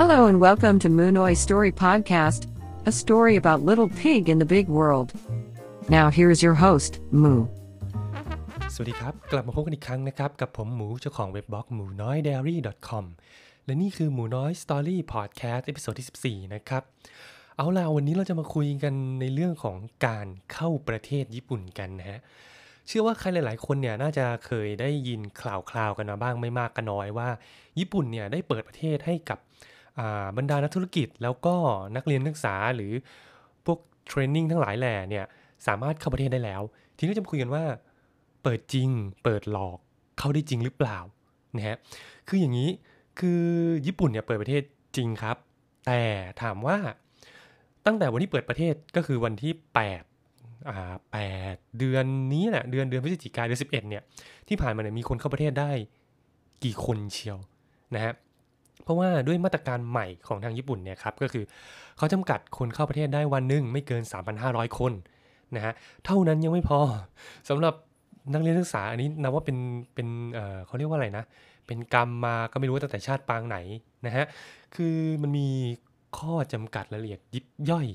Hello and welcome to Moonoi Story Podcast, a story about little pig in the big world. Now here's your host, Moo. สวัสดีครับ กลับมาพบกันอีกครั้งนะครับ กับผมหมูเจ้าของเว็บบล็อกหมูน้อย diary com และนี่คือหมูน้อย Story Podcast ตอนที่ 14 นะครับ เอาล่ะวันนี้เราจะมาคุยกันในเรื่องของการเข้าประเทศญี่ปุ่นกันนะฮะ เชื่อว่าใครหลาย ๆ คนเนี่ยน่าจะเคยได้ยินข่าวๆกันมาบ้างไม่มากก็น้อยว่า ญี่ปุ่นเนี่ยได้เปิดประเทศให้กับ บรรดานักธุรกิจแล้วก็นักเรียนนักศึกษาหรือพวกเทรนนิ่งทั้งหลายแหล่เนี่ยสามารถเข้าประเทศได้แล้ว ทีนี้จะมาคุยกันว่า เปิดจริง เปิดหลอกเข้าได้จริงหรือเปล่านะฮะคืออย่างนี้คือญี่ปุ่นเนี่ยเปิดประเทศจริงครับ แต่ถามว่าตั้งแต่วันที่เปิดประเทศก็คือวันที่8อ่า8เดือนนี้แหละเดือนเดือนพฤศจิกายนเดือน11เนี่ยที่ผ่านมาเนี่ยมีคนเข้าประเทศได้กี่คนเชียวนะฮะ เพราะว่าด้วยมาตรการใหม่ของทางญี่ปุ่นเนี่ยครับก็คือเขาจำกัดคนเข้าประเทศได้วันหนึ่งไม่เกิน 3,500 คนนะฮะเท่านั้นยังไม่พอสำหรับนักเรียนนักศึกษาอันนี้นับว่าเป็นเป็นเอ่อเขาเรียกว่าอะไรนะ เป็นกรรมมาก็ไม่รู้ว่าตั้งแต่ชาติปางไหนนะฮะคือมันมีข้อจำกัดละเอียดยิบย่อย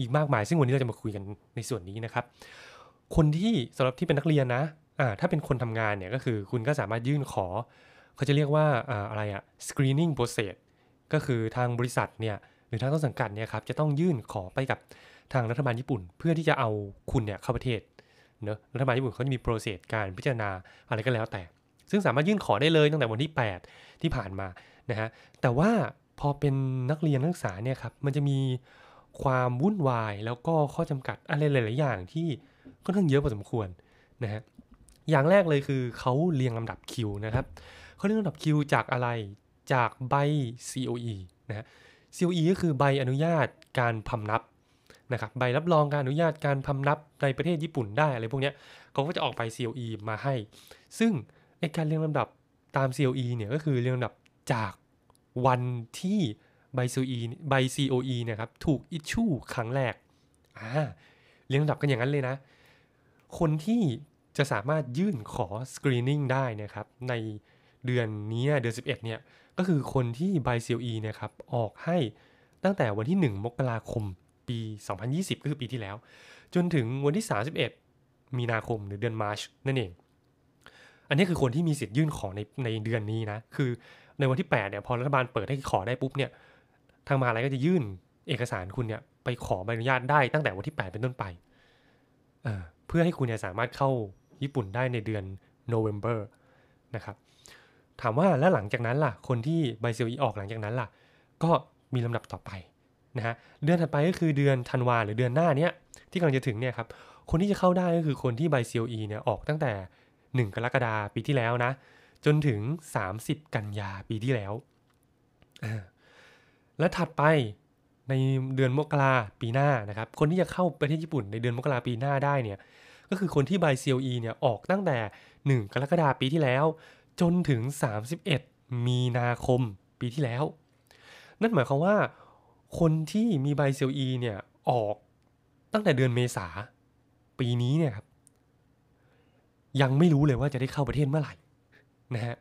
อีกมากมาย ซึ่งวันนี้เราจะมาคุยกันในส่วนนี้นะครับ คนที่สำหรับที่เป็นนักเรียนนะอ่าถ้าเป็นคนทำงานเนี่ยก็คือคุณก็สามารถยื่นขอ เขาจะเรียกว่าอะไรอะ screening process ก็คือทางบริษัทเนี่ยหรือทางต้นสังกัดเนี่ยครับจะต้องยื่นขอไปกับทางรัฐบาลญี่ปุ่น เพื่อที่จะเอาคุณเนี่ยเข้าประเทศเนอะรัฐบาลญี่ปุ่นเขาจะมีโปรเซสการพิจารณาอะไรก็แล้วแต่ ซึ่งสามารถยื่นขอได้เลยตั้งแต่วันที่ 8 ที่ผ่านมานะฮะแต่ว่าพอเป็นนักเรียนนักศึกษาเนี่ยครับมันจะมีความวุ่นวายแล้วก็ข้อจำกัดอะไรหลาย ๆ อย่างที่ค่อนข้างเยอะพอสมควรนะฮะอย่างแรกเลยคือเขาเรียงลำดับคิวนะครับ เขาเรียกลำดับคิวจากอะไรจากใบ COE นะ COE ก็คือใบอนุญาตการพำนับนะครับใบรับรองการอนุญาตการพำนับในประเทศญี่ปุ่นได้อะไรพวกนี้เขาก็จะออกใบ COE มาให้ ซึ่งไอการเรียงลำดับตาม COE เนี่ยก็คือเรียงลำดับจากวันที่ใบ COE ใบ COE เนี่ยครับถูก issue ครั้งแรกอ่าเรียงลำดับกันอย่างนั้นเลยนะ คนที่จะสามารถยื่นขอ screening ได้นะครับใน เดือนนี้เดือน 11เนี่ยก็คือคนที่ใบ CLE นี่ยครับออกให้ตั้งแต่วันที่ 1 มกราคมปี 2020 ก็คือปีที่แล้ว จนถึงวันที่ 31 มีนาคมหรือเดือนมาร์ชนั่นเอง อันนี้คือคนที่มีสิทธิ์ยื่นขอในในเดือนนี้นะคือในวันที่ 8 เนี่ยพอรัฐบาลเปิดให้ขอได้ปุ๊บเนี่ยทางมหาลัยก็จะยื่นเอกสารคุณเนี่ยไปขอใบอนุญาตได้ตั้งแต่วันที่ 8 เป็นต้นไปเเพื่อให้คุณเนี่ยสามารถเข้าญี่ปุ่นได้ในเดือน November นะครับ ถามว่าแล้วหลังจากนั้นล่ะ คนที่ใบเซลอีออกหลังจากนั้นล่ะ ก็มีลำดับต่อไปนะฮะเดือนถัดไปก็คือเดือนธันวาหรือเดือนหน้าเนี้ยที่กำลังจะถึงเนี่ยครับคนที่จะเข้าได้ก็คือคนที่ใบเซลอีเนี่ยออกตั้งแต่ 1 กรกฎาปีที่แล้วนะ จนถึง 30 กันยาปีที่แล้ว และถัดไปในเดือนมกราปีหน้านะครับ คนที่จะเข้าประเทศญี่ปุ่นในเดือนมกราปีหน้าได้เนี่ยก็คือคนที่ใบ CLE เนี่ยออกตั้งแต่ 1 กรกฎาปีที่แล้ว จนถึง 31 มีนาคมปีที่แล้ว นั่นหมายความว่า คนที่มีใบ CLE เนี่ยออกตั้งแต่เดือนเมษาปีนี้เนี่ยครับ ยังไม่รู้เลยว่าจะได้เข้าประเทศเมื่อไหร่นะฮะ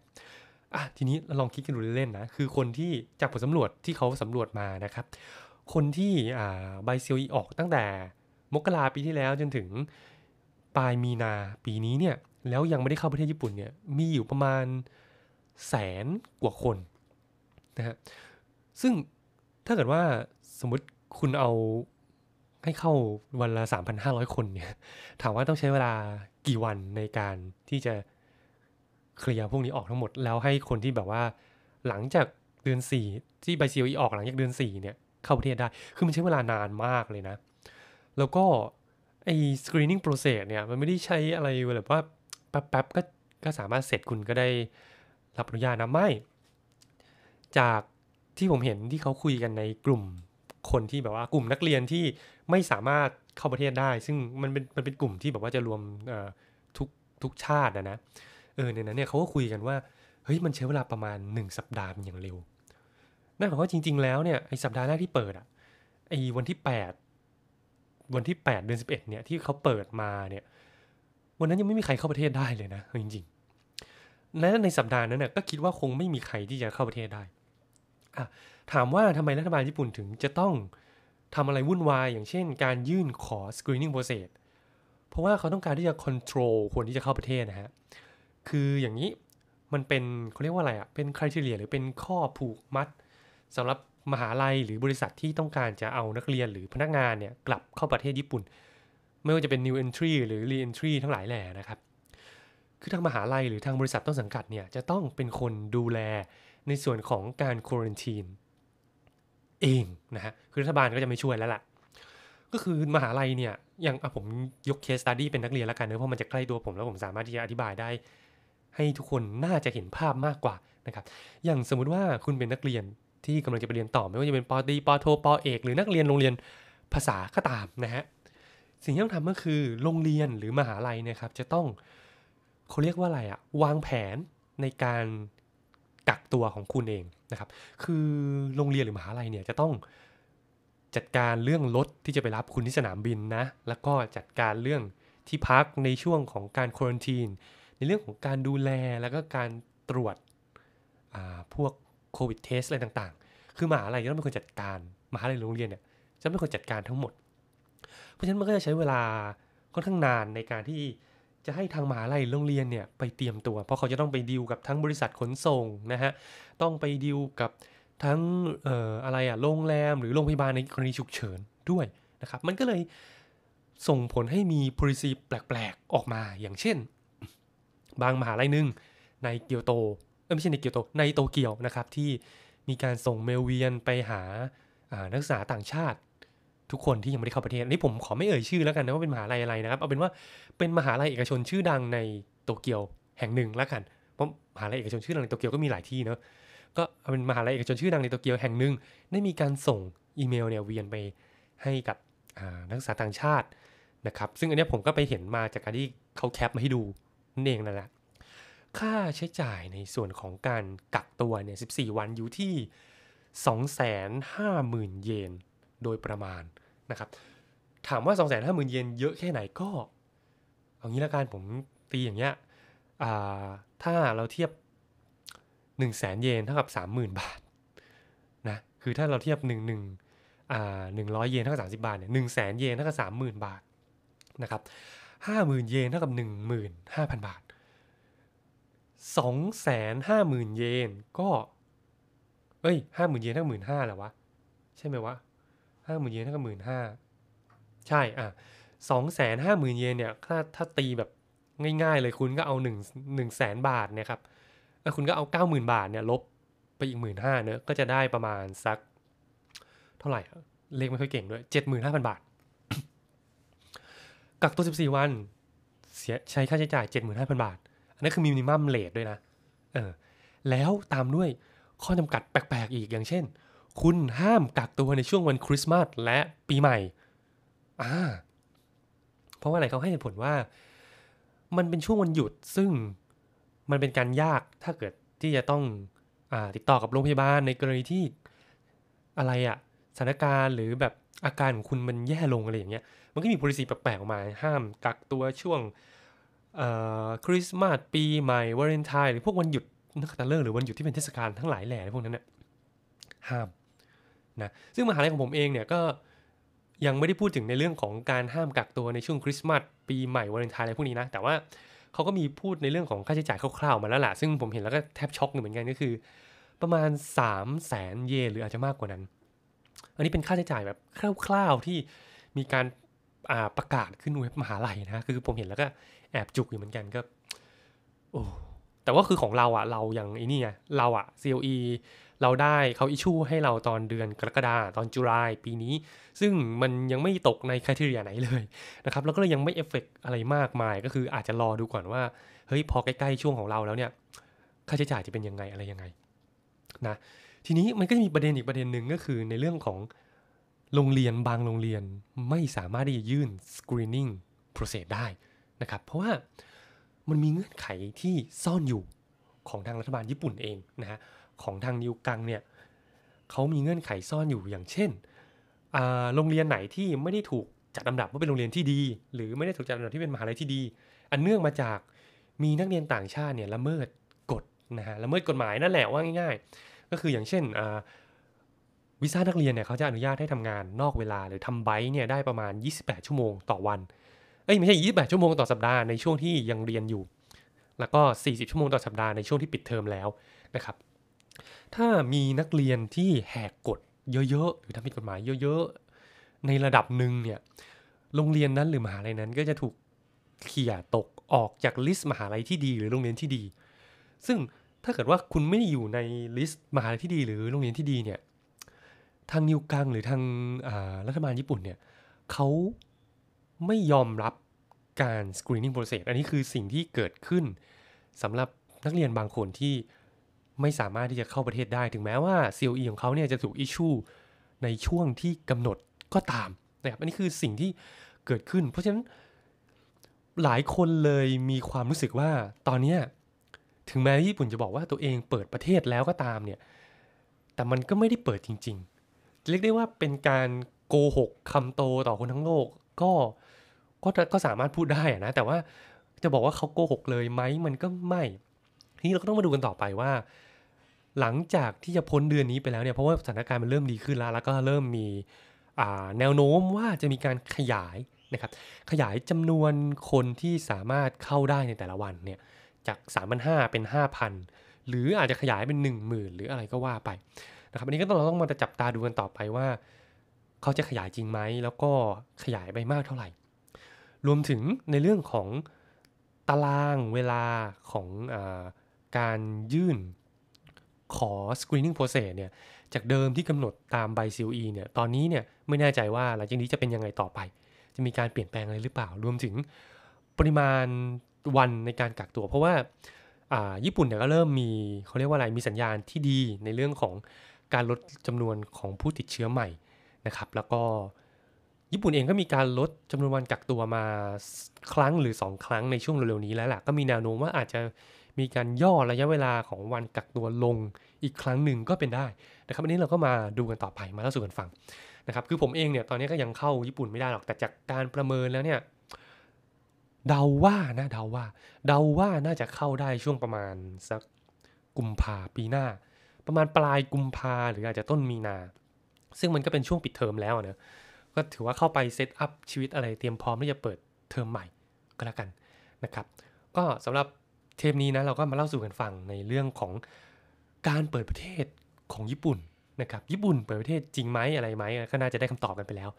อะทีนี้เราลองคิดกันดูเล่นๆนะ คือคนที่จากผลสำรวจที่เขาสำรวจมานะครับ คนที่อ่าใบ CLE ออกตั้งแต่มกราปีที่แล้วจนถึงปลายมีนาปีนี้เนี่ย แล้วยังไม่ได้เข้าประเทศญี่ปุ่นเนี่ยมีอยู่ประมาณแสนกว่าคนนะฮะซึ่งถ้าเกิดว่าสมมติคุณเอาให้เข้าวันละ 3,500 คนเนี่ย ถามว่าต้องใช้เวลากี่วันในการที่จะเคลียร์พวกนี้ออกทั้งหมด แล้วให้คนที่แบบว่าหลังจากเดือน 4 ที่ใบซีออกหลังจากเดือน 4 เนี่ย เข้าประเทศได้ คือมันใช้เวลานานมากเลยนะ แล้วก็ไอ้ screening process เนี่ย มันไม่ได้ใช้อะไรแบบว่า แป๊บๆก็ก็สามารถเสร็จคุณก็ได้รับอนุญาตนะไม่ จากที่ผมเห็นที่เขาคุยกันในกลุ่มคนที่แบบว่ากลุ่มนักเรียนที่ไม่สามารถเข้าประเทศได้ ซึ่งมันเป็นมันเป็นกลุ่มที่แบบว่าจะรวมทุกทุกชาติอะนะเออในนั้นเนี่ยเขาก็คุยกันว่าเฮ้ยมันใช้เวลาประมาณ 1 สัปดาห์เป็นอย่างเร็วนั่นหมายความว่าจริง ๆ แล้วเนี่ยไอ้สัปดาห์แรกที่เปิดอะไอ้วันที่ 8 วันที่ 8 เดือน11เนี่ยที่เขาเปิดมาเนี่ย วันนั้นยังไม่มีใครเข้าประเทศได้เลยนะจริงๆและในสัปดาห์นั้นน่ะก็คิดว่าคงไม่มีใครที่จะเข้าประเทศได้อะถามว่าทำไมรัฐบาลญี่ปุ่นถึงจะต้องทำอะไรวุ่นวาย อย่างเช่น การยื่นขอ screening process เพราะว่าเขาต้องการที่จะ control คนที่จะเข้าประเทศนะฮะ คืออย่างนี้มันเป็นเขาเรียกว่าอะไรอะ่ะ เป็นคุณทีเรียหรือเป็นข้อผูกมัดสำหรับมหาลัยหรือบริษัทที่ต้องการจะเอานักเรียนหรือพนักงานเนี่ยกลับเข้าประเทศญี่ปุ่น ไม่ว่าจะเป็น new entry หรือ re entry ทั้งหลายแหล่นะครับ คือทางมหาลัยหรือทางบริษัทต้นสังกัดเนี่ยจะต้องเป็นคนดูแลในส่วนของการควอนตีนเองนะฮะ คือรัฐบาลก็จะไม่ช่วยแล้วล่ะ ก็คือมหาลัยเนี่ย อย่างผมยกเคสตัดดี้เป็นนักเรียนแล้วกันเนอะเพราะมันจะใกล้ตัวผมแล้วผมสามารถที่จะอธิบายได้ ให้ทุกคนน่าจะเห็นภาพมากกว่านะครับ อย่างสมมุติว่าคุณเป็นนักเรียนที่กำลังจะไปเรียนต่อ ไม่ว่าจะเป็นปอตีปอโทปอเอก หรือนักเรียนโรงเรียนภาษาก็ตามนะฮะ สิ่งที่ต้องทำก็คือโรงเรียนหรือมหาลัยนะครับ จะต้องเขาเรียกว่าอะไรอะวางแผนในการกักตัวของคุณเองนะครับ คือโรงเรียนหรือมหาลัยเนี่ยจะต้องจัดการเรื่องรถที่จะไปรับคุณที่สนามบินนะ แล้วก็จัดการเรื่องที่พักในช่วงของการควอนตีนในเรื่องของการดูแลแล้วก็การตรวจพวกโควิดเทสอะไรต่างๆ คือมหาลัยจะต้องเป็นคนจัดการมหาลัยโรงเรียนเนี่ยจะเป็นคนจัดการทั้งหมด เพราะฉะนั้นมันก็จะใช้เวลาค่อนข้างนานในการที่จะให้ทางมหาลัยโรงเรียนเนี่ยไปเตรียมตัว เพราะเขาจะต้องไปดีลกับทั้งบริษัทขนส่งนะฮะต้องไปดีลกับทั้งอออะไรอะโรงแรมหรือโรงพยาบาลในกรณีฉุกเฉินด้วยนะครับมันก็เลยส่งผลให้มี policy แปลกๆ ออกมาอย่างเช่น บางมหาลัยหนึ่งในเกียวโตไม่ใช่ในเกียวโตในโตเกียวนะครับที่มีการส่งเมลเวียนไปหานักศึกษาต่างชาติ ทุกคนที่ยังไม่ได้เข้าประเทศอันนี้ผมขอไม่เอ่ยชื่อแล้วกันนะว่าเป็นมหาลัยอะไรนะครับ เอาเป็นว่าเป็นมหาลัยเอกชนชื่อดังในโตเกียวแห่งหนึ่งแล้วกันเพราะมหาลัยเอกชนชื่อดังในโตเกียวก็มีหลายที่เนาะก็เป็นมหาลัยเอกชนชื่อดังในโตเกียวแห่งหนึ่งได้มีการส่งอีเมลเนี่ยเวียนไปให้กับนักศึกษาต่างชาตินะครับซึ่งอันนี้ผมก็ไปเห็นมาจากการที่เขาแคปมาให้ดูนั่นเองนั่นแหละค่าใช้จ่ายในส่วนของการกักตัวเนี่ย 14 วันอยู่ที่ 250,000 เยน โดยประมาณนะครับถามว่า 250,000 เยนเยอะแค่ไหนก็ เอางี้ละกันผมตีอย่างเงี้ยถ้าเราเทียบ 1 0 0 0 0แสนเยนเท่ากับ 30,000 บาทนะคือถ้าเราเทียบ 1 1อ่า100 เยนเท่ากับ 30 บาทเนี่ย1 0 0 0 0เยนเท่ากับ 30,000 บาทนะครับ50,000 เยนเท่ากับ 15,000บาทสองแสนห้าหมื่นเยนก็เอ้ยห้าหมื่นเยนเท่าหมื่นห้าแหละวะ ใช่ไหมวะ ห้าหมื่นเยนเท่ากับหมื่นห้าใช่อะสองแสนห้าหมื่นเยนเนี่ยถ้าถ้าตีแบบง่ายๆเลยคุณก็เอาหนึ่งหนึ่งแสนบาทเนี่ยครับแล้วคุณก็เอาเก้าหมื่นบาทเนี่ยลบไปอีกหมื่นห้าเนอะก็จะได้ประมาณสัก เท่าไหร่ เลขไม่ค่อยเก่งด้วยเจ็ดหมื่นห้าพันบาท กักตัวสิบสี่วัน เสียใช้ค่าใช้จ่ายเจ็ดหมื่นห้าพันบาท อันนั้นคือมินิมัมเลทด้วยนะ เออ แล้วตามด้วยข้อจำกัดแปลกๆอีกอย่างเช่น คุณห้ามกักตัวในช่วงวันคริสต์มาสและปีใหม่อ่าเพราะว่าอะไรเขาให้เหตุผลว่า มันเป็นช่วงวันหยุดซึ่งมันเป็นการยากถ้าเกิดที่จะต้องอติดต่อกับโรงพยาบาลในกรณีที่อะไรอะสถานการณ์หรือแบบอาการของคุณมันแย่ลงอะไรอย่างเงี้ย มันก็มี policy แปลกๆออกมา ห้ามกักตัวช่วงคริสต์มาสปีใหม่วาเลนไทน์หรือพวกวันหยุดนักขัตฤกษ์หรือวันหยุดที่เป็นเทศกาลทั้งหลายแหล่พวกนั้นเนี่ยห้าม นะซึ่งมหาลัยของผมเองเนี่ยก็ยังไม่ได้พูดถึงในเรื่องของการห้ามกักตัวในช่วงคริสต์มาสปีใหม่วาเลนไทน์อะไรพวกนี้นะ แต่ว่าเขาก็มีพูดในเรื่องของค่าใช้จ่ายคร่าวๆมาแล้วล่ะ ซึ่งผมเห็นแล้วก็แทบช็อกเหมือนกันก็คือ ประมาณ 3 0 0แสนเยนหรืออาจจะมากกว่านั้น อันนี้เป็นค่าใช้จ่ายแบบคร่าวๆที่มีการประกาศขึ้นเว็บมหาลัยนะคือผมเห็นแล้วก็แอบจุกอยู่เหมือนกันก็โอ้แต่ว่าคือของเราอะเราอย่างไอ้นี่ไงเราอะ CLE เราได้เขาอิชูให้เราตอนเดือนกรกฎาตอนจุลายปีนี้ ซึ่งมันยังไม่ตกในคุณทีเรียไหนเลยนะครับแล้วก็เลยยังไม่เอฟเฟกอะไรมากมาย ก็คืออาจจะรอดูก่อนว่าเฮ้ยพอใกล้ๆช่วงของเราแล้วเนี่ยค่าใช้จ่ายจะเป็นยังไงอะไรยังไงนะทีนี้มันก็จะมีประเด็นอีกประเด็นหนึ่งก็คือในเรื่องของโรงเรียนบางโรงเรียนไม่สามารถที่จะยื่น screening process ได้นะครับ เพราะว่ามันมีเงื่อนไขที่ซ่อนอยู่ของทางรัฐบาลญี่ปุ่นเองนะฮะ ของทางนิวกังเนี่ยเขามีเงื่อนไขซ่อนอยู่อย่างเช่น โรงเรียนไหนที่ไม่ได้ถูกจัดลำดับว่าเป็นโรงเรียนที่ดี หรือไม่ได้ถูกจัดลำดับที่เป็นมหาลัยที่ดี อันเนื่องมาจากมีนักเรียนต่างชาติเนี่ยละเมิดกฎนะฮะละเมิดกฎหมายนั่นแหละว่าง่าย ๆ ก็คืออย่างเช่นวีซ่านักเรียนเนี่ยเขาจะอนุญาตให้ทำงานนอกเวลาหรือทำไบค์เนี่ยได้ประมาณ 28 ชั่วโมงต่อวัน เอ้ยไม่ใช่ 28 ชั่วโมงต่อสัปดาห์ในช่วงที่ยังเรียนอยู่ แล้วก็ 40 ชั่วโมงต่อสัปดาห์ในช่วงที่ปิดเทอมแล้วนะครับ ถ้ามีนักเรียนที่แหกกฎเยอะๆ หรือทำผิดกฎหมายเยอะๆ ในระดับหนึ่งเนี่ย โรงเรียนนั้นหรือมหาลัยนั้นก็จะถูกเขี่ยตกออกจาก list มหาลัยที่ดีหรือโรงเรียนที่ดี ซึ่งถ้าเกิดว่าคุณไม่ได้อยู่ใน list มหาลัยที่ดีหรือโรงเรียนที่ดีเนี่ย ทาง 入管 หรือทางรัฐบาลญี่ปุ่นเนี่ยเขาไม่ยอมรับการ screening process อันนี้คือสิ่งที่เกิดขึ้นสำหรับนักเรียนบางคนที่ ไม่สามารถที่จะเข้าประเทศได้ ถึงแม้ว่า COE ของเขาเนี่ยจะถูก issue ในช่วงที่กำหนดก็ตามนะครับอันนี้คือสิ่งที่เกิดขึ้น เพราะฉะนั้นหลายคนเลยมีความรู้สึกว่าตอนนี้ถึงแม้ญี่ปุ่นจะบอกว่าตัวเองเปิดประเทศแล้วก็ตามเนี่ยแต่มันก็ไม่ได้เปิดจริง ๆ เรียกได้ว่าเป็นการโกหกคำโตต่อคนทั้งโลกก็ก็ก็สามารถพูดได้นะ แต่ว่าจะบอกว่าเขาโกหกเลยไหมมันก็ไม่ ทีนี้เราก็ต้องมาดูกันต่อไปว่า หลังจากที่จะพ้นเดือนนี้ไปแล้วเนี่ยเพราะว่าสถานการณ์มันเริ่มดีขึ้นแล้ว แล้วก็เริ่มมีแนวโน้มว่าจะมีการขยายนะครับขยายจำนวนคนที่สามารถเข้าได้ในแต่ละวันเนี่ยจาก3,500เป็น 5,000 หรืออาจจะขยายเป็น 10,000 หรืออะไรก็ว่าไปนะครับอันนี้ก็ต้องเราต้องมาจับตาดูกันต่อไปว่า เขาจะขยายจริงไหมแล้วก็ขยายไปมากเท่าไหร่ รวมถึงในเรื่องของตารางเวลาของอการยื่น ขอ screening process เนี่ยจากเดิมที่กำหนดตามใบ COE เนี่ยตอนนี้เนี่ยไม่แน่ใจว่าหลังจากนี้จะเป็นยังไงต่อไป จะมีการเปลี่ยนแปลงอะไรหรือเปล่า รวมถึงปริมาณวันในการกักตัว เพราะว่าญี่ปุ่นเนี่ยก็เริ่มมีเขาเรียกว่าอะไรมีสัญญาณที่ดีในเรื่องของการลดจำนวนของผู้ติดเชื้อใหม่นะครับแล้วก็ญี่ปุ่นเองก็มีการลดจำนวนวันกักตัวมาครั้งหรือ 2 ครั้งในช่วงเร็วๆนี้แล้วแหละก็มีแนวโน้มว่าอาจจะ มีการย่อระยะเวลาของวันกักตัวลงอีกครั้งหนึ่งก็เป็นได้นะครับอันนี้เราก็มาดูกันต่อไปมาเล่าสู่กันฟังนะครับคือผมเองเนี่ยตอนนี้ก็ยังเข้าญี่ปุ่นไม่ได้หรอกแต่จากการประเมินแล้วเนี่ยเดาว่านะเดาว่า เดาว่าน่าจะเข้าได้ช่วงประมาณสักกุมภาปีหน้า ประมาณปลายกุมภาหรืออาจจะต้นมีนา ซึ่งมันก็เป็นช่วงปิดเทอมแล้วเนะก็ถือว่าเข้าไปเซตอัพชีวิตอะไรเตรียมพร้อมที่จะเปิดเทอมใหม่ก็แล้วกันนะครับ ก็สำหรับ เทปนี้นะเราก็มาเล่าสู่กันฟังในเรื่องของการเปิดประเทศของญี่ปุ่นนะครับญี่ปุ่นเปิดประเทศจริงไหมอะไรไหมก็น่าจะได้คำตอบกันไปแล้ว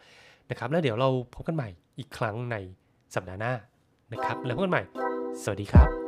นะครับแล้วเดี๋ยวเราพบกันใหม่อีกครั้งในสัปดาห์หน้านะครับแล้วพบกันใหม่ สวัสดีครับ